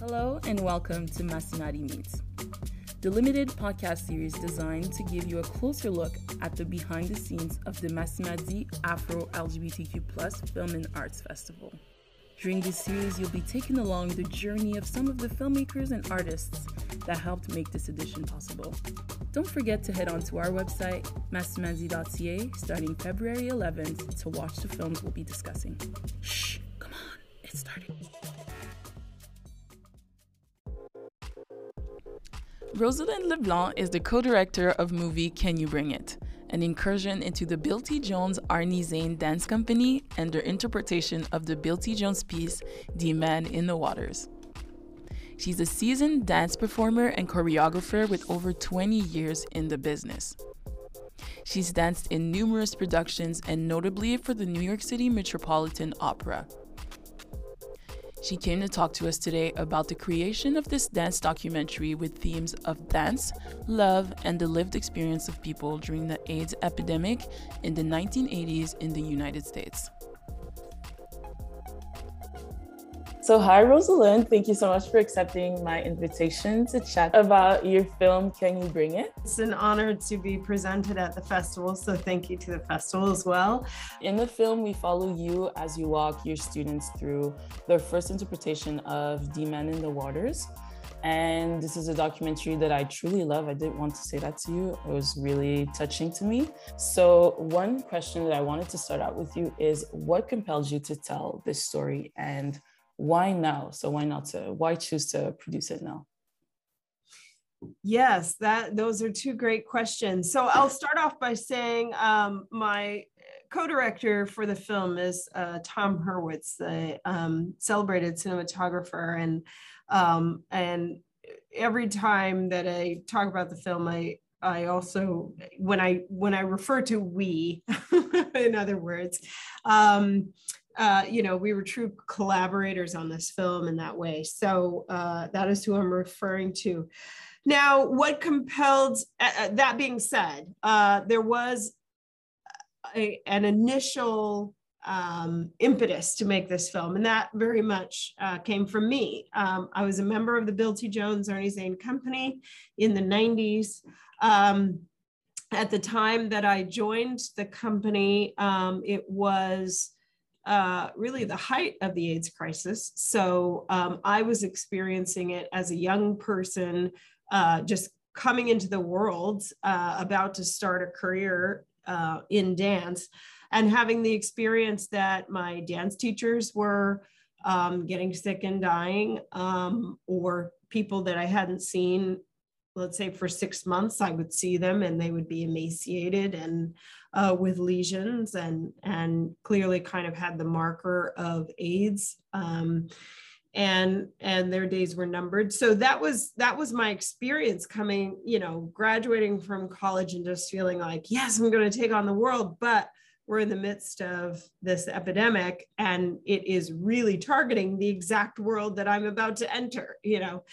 Hello and welcome to Massimadi Meets, the limited podcast series designed to give you a closer look at the behind the scenes of the Massimadi Afro LGBTQ plus Film and Arts Festival. During this series, you'll be taken along the journey of some of the filmmakers and artists that helped make this edition possible. Don't forget to head on to our website, massimadi.ca, starting February 11th to watch the films we'll be discussing. Shh, come on, it's starting. Rosalynde Leblanc is the co-director of movie Can You Bring It? An incursion into the Bill T. Jones Arnie Zane Dance Company and their interpretation of the Bill T. Jones piece D-Man in the Waters. She's a seasoned dance performer and choreographer with over 20 years in the business. She's danced in numerous productions and notably for the New York City Metropolitan Opera. She came to talk to us today about the creation of this dance documentary with themes of dance, love, and the lived experience of people during the AIDS epidemic in the 1980s in the United States. So, hi, Rosalynde. Thank you so much for accepting my invitation to chat about your film, Can You Bring It? It's an honor to be presented at the festival. So, thank you to the festival as well. In the film, we follow you as you walk your students through their first interpretation of D-Man in the Waters. And this is a documentary that I truly love. I didn't want to say that to you. It was really touching to me. So, one question that I wanted to start out with you is what compelled you to tell this story and why now? So why not to why choose to produce it now? Yes, that those are two great questions. So I'll start off by saying um, my co-director for the film is uh, Tom Hurwitz, the um, celebrated cinematographer, and um, and every time that I talk about the film, I I also when I when I refer to we, in other words, um, uh, you know, we were true collaborators on this film in that way. So uh, that is who I'm referring to. Now, what compelled, uh, uh that being said, uh, there was a, an initial um, impetus to make this film, and that very much came from me. Um, I was a member of the Bill T. Jones Arnie Zane Company in the 90s. Um, at the time that I joined the company, um, it was uh, really the height of the AIDS crisis. So um, I was experiencing it as a young person, uh, just coming into the world, uh, about to start a career uh, in dance, and having the experience that my dance teachers were um, getting sick and dying, um, or people that I hadn't seen let's say for six months i would see them and they would be emaciated and uh, with lesions and and clearly kind of had the marker of aids um, and and their days were numbered so that was that was my experience coming you know graduating from college and just feeling like yes i'm going to take on the world but we're in the midst of this epidemic and it is really targeting the exact world that i'm about to enter you know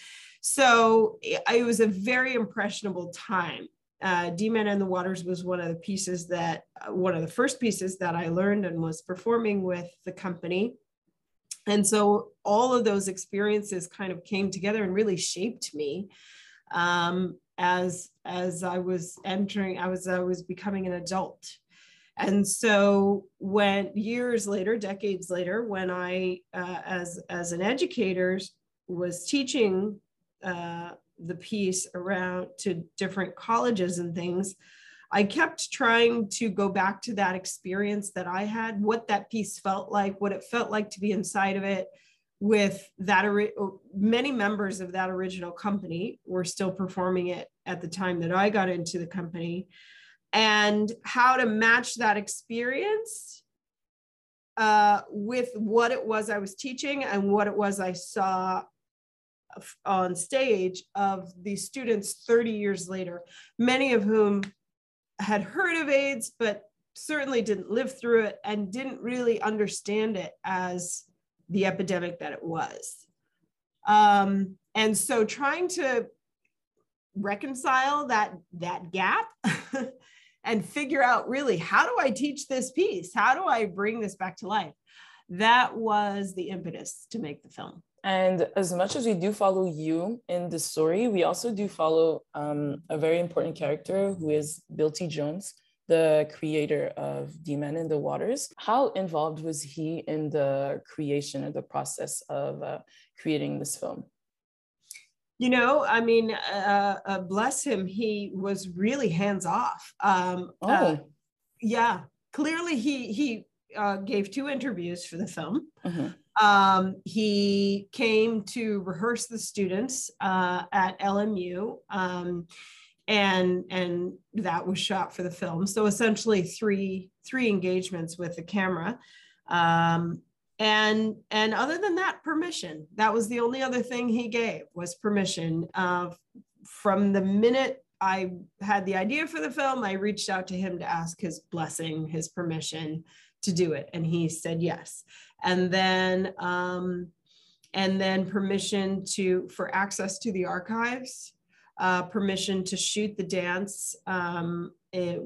so it was a very impressionable time. Uh, D-Man and the Waters was one of the pieces that, uh, one of the first pieces that I learned and was performing with the company. And so all of those experiences kind of came together and really shaped me um, as as I was entering, I was I was becoming an adult. And so when years later, decades later, when I uh, as as an educator was teaching uh, the piece around to different colleges and things, I kept trying to go back to that experience that I had, what that piece felt like, what it felt like to be inside of it with that many members of that original company were still performing it at the time that I got into the company. And how to match that experience uh, with what it was I was teaching and what it was I saw on stage of these students 30 years later, many of whom had heard of AIDS, but certainly didn't live through it and didn't really understand it as the epidemic that it was. Um, and so trying to reconcile that, that gap and figure out really how do I teach this piece? How do I bring this back to life? That was the impetus to make the film And as much as we do follow you in the story, we also do follow um, a very important character who is Bill T. Jones, the creator of D-Man in the Waters. How involved was he in the creation of the process of uh, creating this film? You know, I mean, uh, uh, bless him, he was really hands off. Um, uh, oh. yeah, clearly he he uh, gave two interviews for the film. Mm-hmm. Um, he came to rehearse the students uh, at LMU. Um, and and that was shot for the film so essentially three three engagements with the camera um, and and other than that permission that was the only other thing he gave was permission uh, from the minute i had the idea for the film i reached out to him to ask his blessing his permission to do it and he said yes and then um, and then permission to for access to the archives uh, permission to shoot the dance, um, it,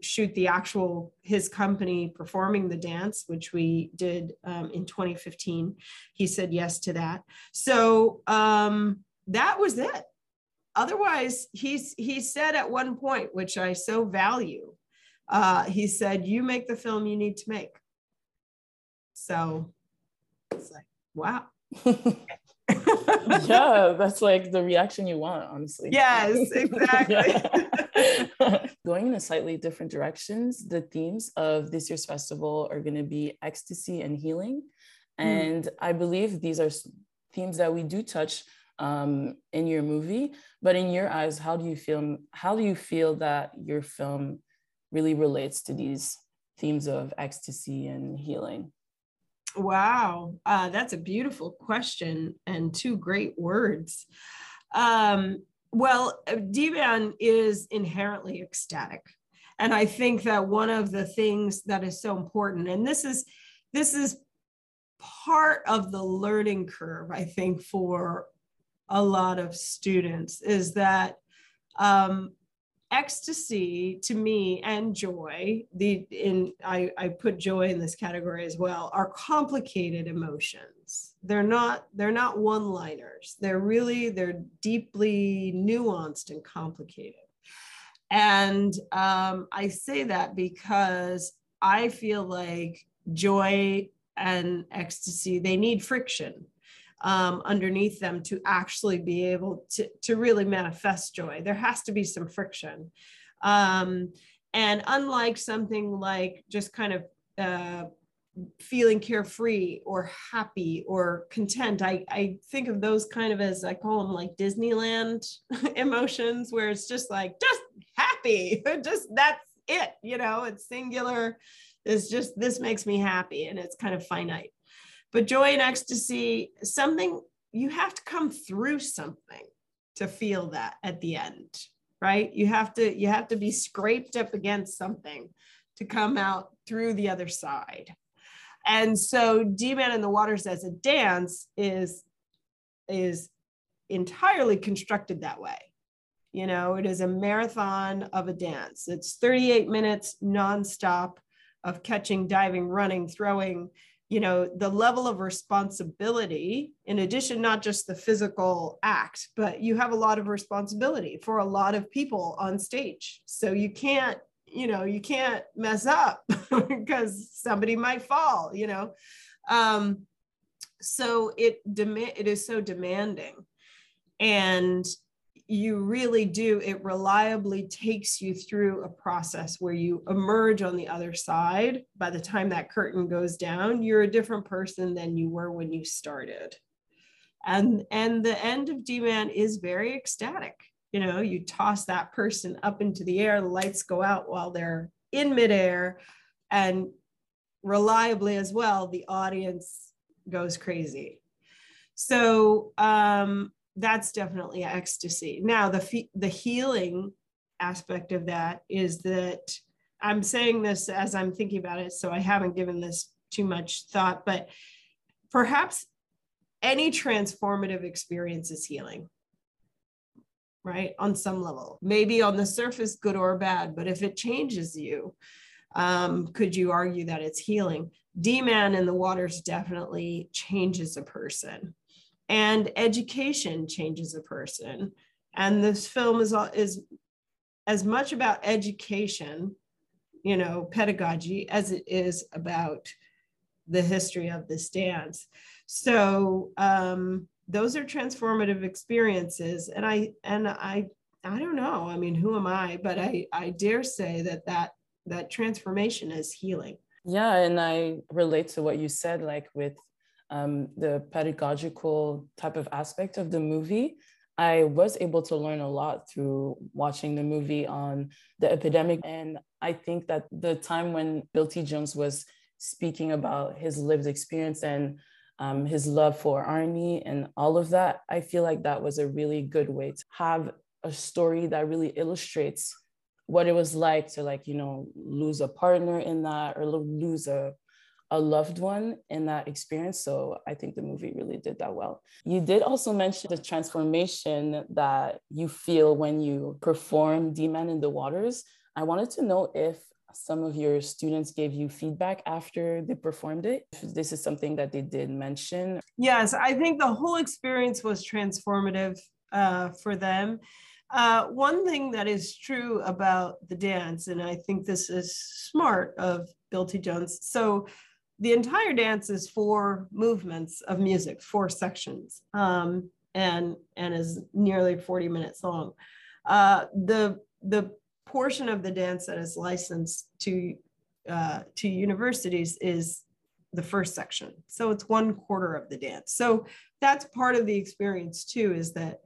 shoot the actual his company performing the dance, which we did um, in 2015. He said yes to that. So um, that was it. Otherwise, he's he said at one point, which I so value, uh, he said, "You make the film you need to make." So it's like, wow. yeah, that's like the reaction you want, honestly. Yes, exactly. Going in a slightly different directions, the themes of this year's festival are going to be ecstasy and healing. Hmm. And mm. I believe these are themes that we do touch um, in your movie. But in your eyes, how do you feel? How do you feel that your film really relates to these themes of ecstasy and healing? Wow, uh, that's a beautiful question and two great words. Um, well, D-Man is inherently ecstatic. And I think that one of the things that is so important, and this is this is part of the learning curve, I think, for a lot of students, is that um, ecstasy to me and joy the in I, I put joy in this category as well are complicated emotions. They're not they're not one liners they're really they're deeply nuanced and complicated. And um, i say that because i feel like joy and ecstasy they need friction um, underneath them to actually be able to, to really manifest joy. There has to be some friction. Um, and unlike something like just kind of uh, feeling carefree or happy or content, I, I think of those kind of as I call them like Disneyland emotions, where it's just like, just happy, just that's it, you know, it's singular. It's just, this makes me happy and it's kind of finite. But joy and ecstasy, something you have to come through something to feel that at the end, right? You have to you have to be scraped up against something to come out through the other side. And so D-Man in the Waters as a dance is is entirely constructed that way. You know, it is a marathon of a dance. It's 38 minutes nonstop of catching, diving, running, throwing, you know the level of responsibility in addition not just the physical act but you have a lot of responsibility for a lot of people on stage. So you can't you know you can't mess up because somebody might fall you know? Um so it demand it is so demanding. And you really do, it reliably takes you through a process where you emerge on the other side. By the time that curtain goes down, you're a different person than you were when you started. And, and the end of D-Man is very ecstatic. You know, you toss that person up into the air, the lights go out while they're in midair, and reliably as well, the audience goes crazy. So um, that's definitely ecstasy. Now, the the healing aspect of that is that I'm saying this as I'm thinking about it, so I haven't given this too much thought, but perhaps any transformative experience is healing, right? On some level, maybe on the surface, good or bad, but if it changes you, um, could you argue that it's healing? D-Man in the waters definitely changes a person and education changes a person. And this film is is as much about education you know pedagogy as it is about the history of this dance. So um, those are transformative experiences. And i and i i don't know. I mean who am i? But i i dare say that that that transformation is healing. Yeah and i relate to what you said like with um, the pedagogical type of aspect of the movie I was able to learn a lot through watching the movie on the epidemic. And I think that the time when Bill T. Jones was speaking about his lived experience and um, his love for Arnie and all of that, I feel like that was a really good way to have a story that really illustrates what it was like to like you know lose a partner in that or lose a a loved one in that experience. So I think the movie really did that well. You did also mention the transformation that you feel when you perform D-Man in the Waters. I wanted to know if some of your students gave you feedback after they performed it. This is something that they did mention. Yes, I think the whole experience was transformative uh, for them. Uh, one thing that is true about the dance, and I think this is smart of Bill T. Jones. So the entire dance is four movements of music, four sections, um, and and is nearly 40 minutes long. Uh, the the portion of the dance that is licensed to uh, to universities is the first section. So it's one quarter of the dance. So that's part of the experience too, is that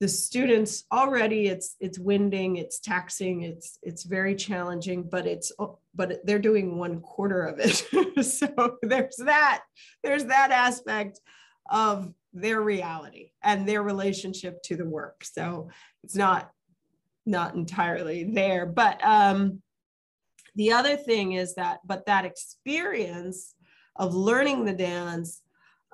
the students already it's it's winding it's taxing it's it's very challenging but it's but they're doing one quarter of it. So there's that there's that aspect of their reality and their relationship to the work. So it's not not entirely there but um the other thing is that but that experience of learning the dance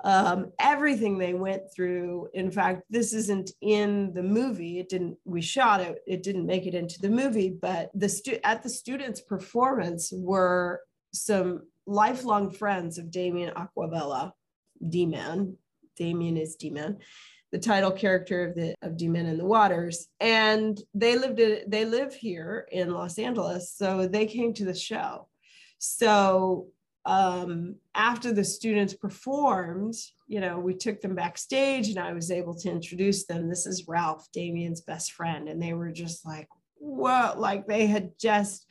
um, everything they went through. In fact, this isn't in the movie. It didn't. We shot it. It didn't make it into the movie. But the stu- at the students' performance were some lifelong friends of Damien Acquavella, D-Man. Damien is D-Man, the title character of the of D-Man in the Waters, and they lived. They live here in Los Angeles, so they came to the show. So um, after the students performed, you know, we took them backstage and I was able to introduce them. This is Ralph, Damien's best friend. And they were just like, what? Like they had just,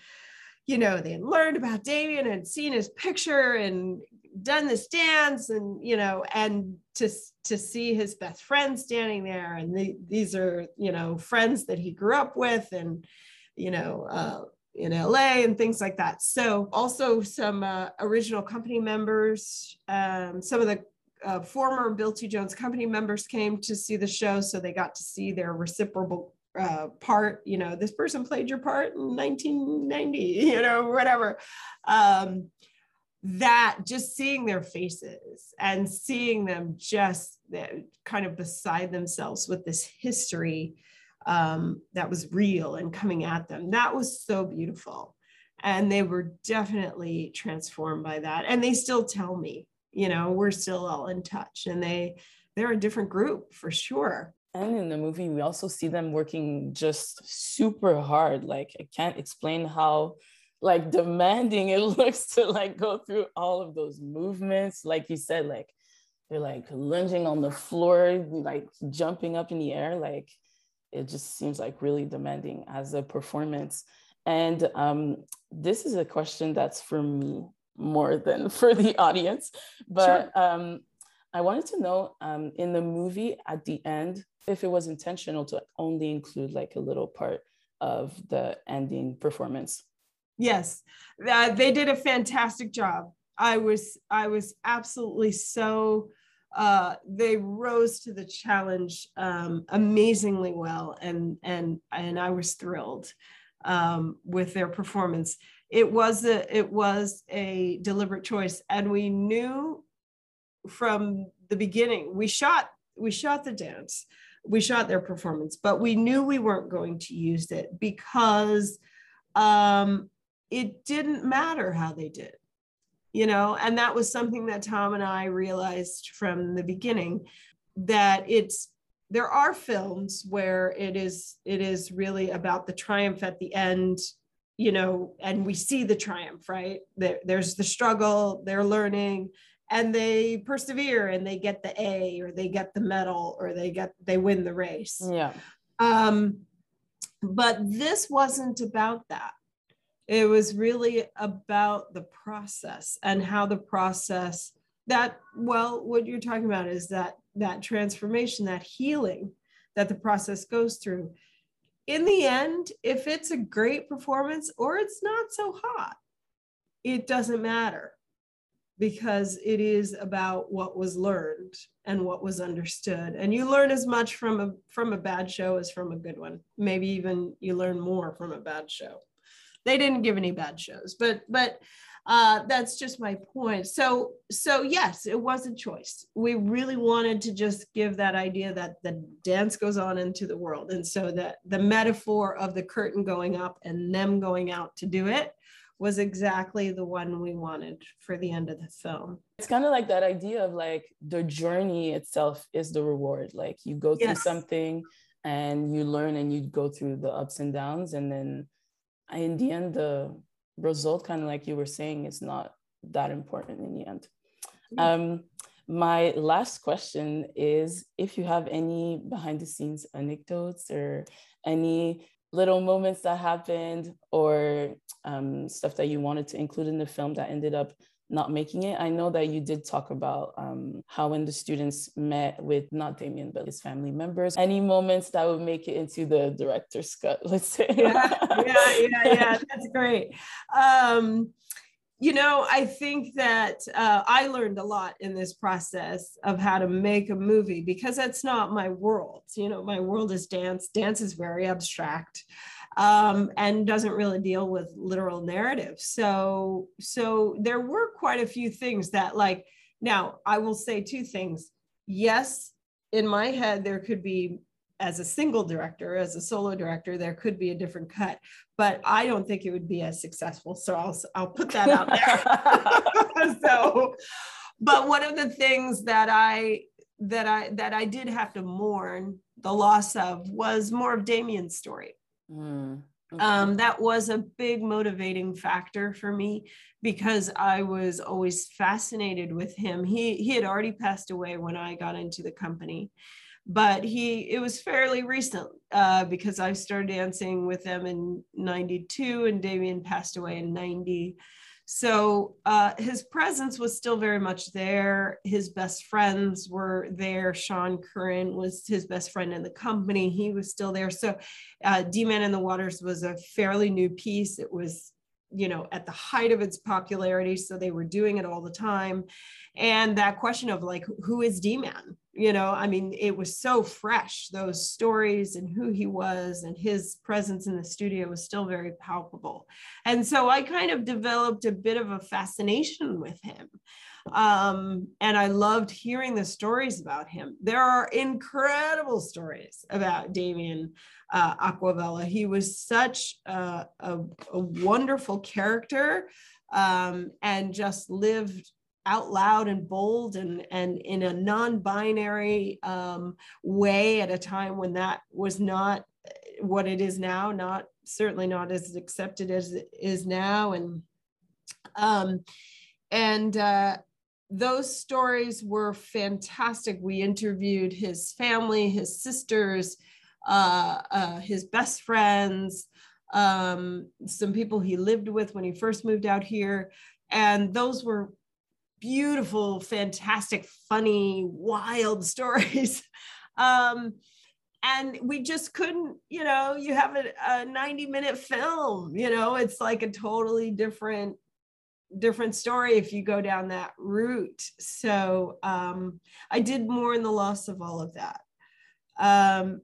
you know, they had learned about Damien and seen his picture and done this dance and, you know, and to, to see his best friend standing there. And the, these are, you know, friends that he grew up with and, you know, uh, in LA and things like that. So also some uh, original company members, um, some of the uh, former Bill T. Jones company members came to see the show, so they got to see their reciprocal uh, part. You know, this person played your part in 1990. You know, whatever. Um, that just seeing their faces and seeing them just uh, kind of beside themselves with this history um, that was real and coming at them. That was so beautiful. And they were definitely transformed by that. And they still tell me, you know, we're still all in touch and they, they're a different group for sure. And in the movie, we also see them working just super hard. Like, I can't explain how like demanding it looks to like go through all of those movements. Like you said, like they're like lunging on the floor, like jumping up in the air. Like it just seems like really demanding as a performance. And um, this is a question that's for me more than for the audience. But sure. um, I wanted to know um, in the movie at the end, if it was intentional to only include like a little part of the ending performance. Yes, uh, they did a fantastic job. I was I was absolutely so uh, they rose to the challenge um, amazingly well, and and and I was thrilled um, with their performance. It was a it was a deliberate choice, and we knew from the beginning. We shot we shot the dance, we shot their performance, but we knew we weren't going to use it because um, it didn't matter how they did you know and that was something that tom and i realized from the beginning that it's there are films where it is it is really about the triumph at the end you know and we see the triumph right? There, there's the struggle they're learning and they persevere and they get the a or they get the medal or they get they win the race. Yeah. Um but this wasn't about that it was really about the process and how the process that well what you're talking about is that that transformation that healing that the process goes through. In the end if it's a great performance or it's not so hot it doesn't matter because it is about what was learned and what was understood. And you learn as much from a from a bad show as from a good one. Maybe even you learn more from a bad show they didn't give any bad shows but but uh, that's just my point. So so yes it was a choice. We really wanted to just give that idea that the dance goes on into the world. And so that the metaphor of the curtain going up and them going out to do it was exactly the one we wanted for the end of the film. It's kind of like that idea of like the journey itself is the reward. Like you go through yes. something and you learn and you go through the ups and downs and then in the end the result kind of like you were saying is not that important in the end um, my last question is if you have any behind the scenes anecdotes or any little moments that happened or um, stuff that you wanted to include in the film that ended up not making it. I know that you did talk about um, how when the students met with not Damien, but his family members, any moments that would make it into the director's cut, let's say. yeah, yeah, yeah, yeah. That's great. Um, you know, I think that uh, I learned a lot in this process of how to make a movie because that's not my world. You know, my world is dance. Dance is very abstract um, and doesn't really deal with literal narrative. So, so there were quite a few things that, like, now I will say two things. Yes, in my head, there could be, as a single director, as a solo director, there could be a different cut, but I don't think it would be as successful. So I'll, I'll put that out there. so, but one of the things that I that I that I did have to mourn the loss of was more of Damien's story. Mm, um, that was a big motivating factor for me because I was always fascinated with him. He he had already passed away when I got into the company, but he it was fairly recent uh, because I started dancing with them in '92 and Damien passed away in '90. So uh, his presence was still very much there. His best friends were there. Sean Curran was his best friend in the company. He was still there. So uh, D-Man in the Waters was a fairly new piece. It was you know at the height of its popularity so they were doing it all the time. And that question of like who is d-man? You know i mean it was so fresh those stories and who he was and his presence in the studio was still very palpable. And so i kind of developed a bit of a fascination with him um, and i loved hearing the stories about him. There are incredible stories about damien uh, Acquavella. He was such a, a, a wonderful character um, and just lived out loud and bold and and in a non-binary um, way at a time when that was not what it is now not certainly not as accepted as it is now. And um, and uh, those stories were fantastic we interviewed his family his sisters uh, uh, his best friends um, some people he lived with when he first moved out here and those were beautiful, fantastic, funny, wild stories. um, and we just couldn't, you know, you have a, a 90 minute film, you know, it's like a totally different different story if you go down that route. So um, I did more in the loss of all of that. Um,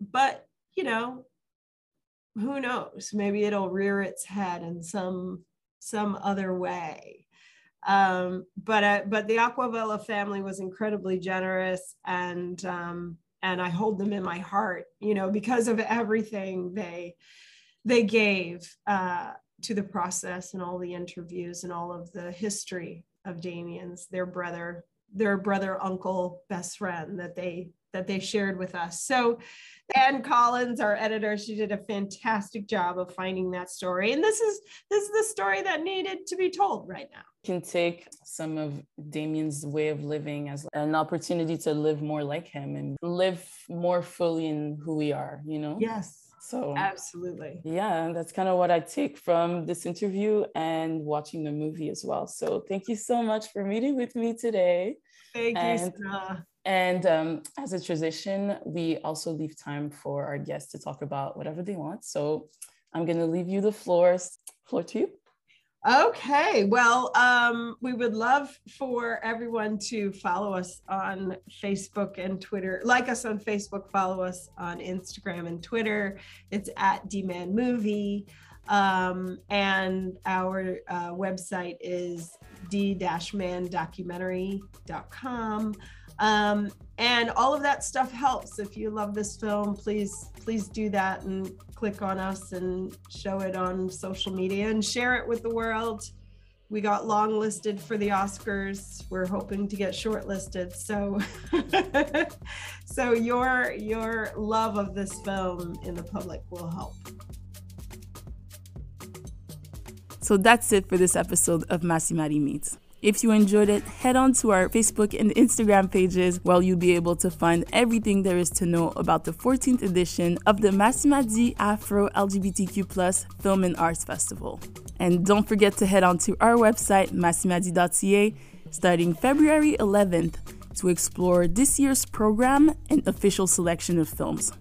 but, you know, who knows? Maybe it'll rear its head in some some other way um, but uh, but the Acquavella family was incredibly generous, and um, and I hold them in my heart, you know, because of everything they they gave uh, to the process and all the interviews and all of the history of Damien's, their brother, their brother, uncle, best friend that they that they shared with us. So Anne Collins, our editor, she did a fantastic job of finding that story. And this is this is the story that needed to be told right now. Can take some of Damien's way of living as an opportunity to live more like him and live more fully in who we are, you know? Yes. So absolutely. Yeah, that's kind of what I take from this interview and watching the movie as well. So thank you so much for meeting with me today. Thank and, you, Sarah. And um, as a tradition, we also leave time for our guests to talk about whatever they want. So I'm going to leave you the floor. Floor to you. Okay. Well, um, we would love for everyone to follow us on Facebook and Twitter. Like us on Facebook, follow us on Instagram and Twitter. It's at D-Man Movie. Um, and our uh, website is d-mandocumentary.com. Um, and all of that stuff helps. If you love this film, please, please do that and click on us and show it on social media and share it with the world. We got long listed for the Oscars. We're hoping to get shortlisted. So, so your your love of this film in the public will help. So that's it for this episode of Massimadi Meets. If you enjoyed it, head on to our Facebook and Instagram pages where you'll be able to find everything there is to know about the 14th edition of the Massimadi Afro LGBTQ Film and Arts Festival. And don't forget to head on to our website, massimadi.ca, starting February 11th to explore this year's program and official selection of films.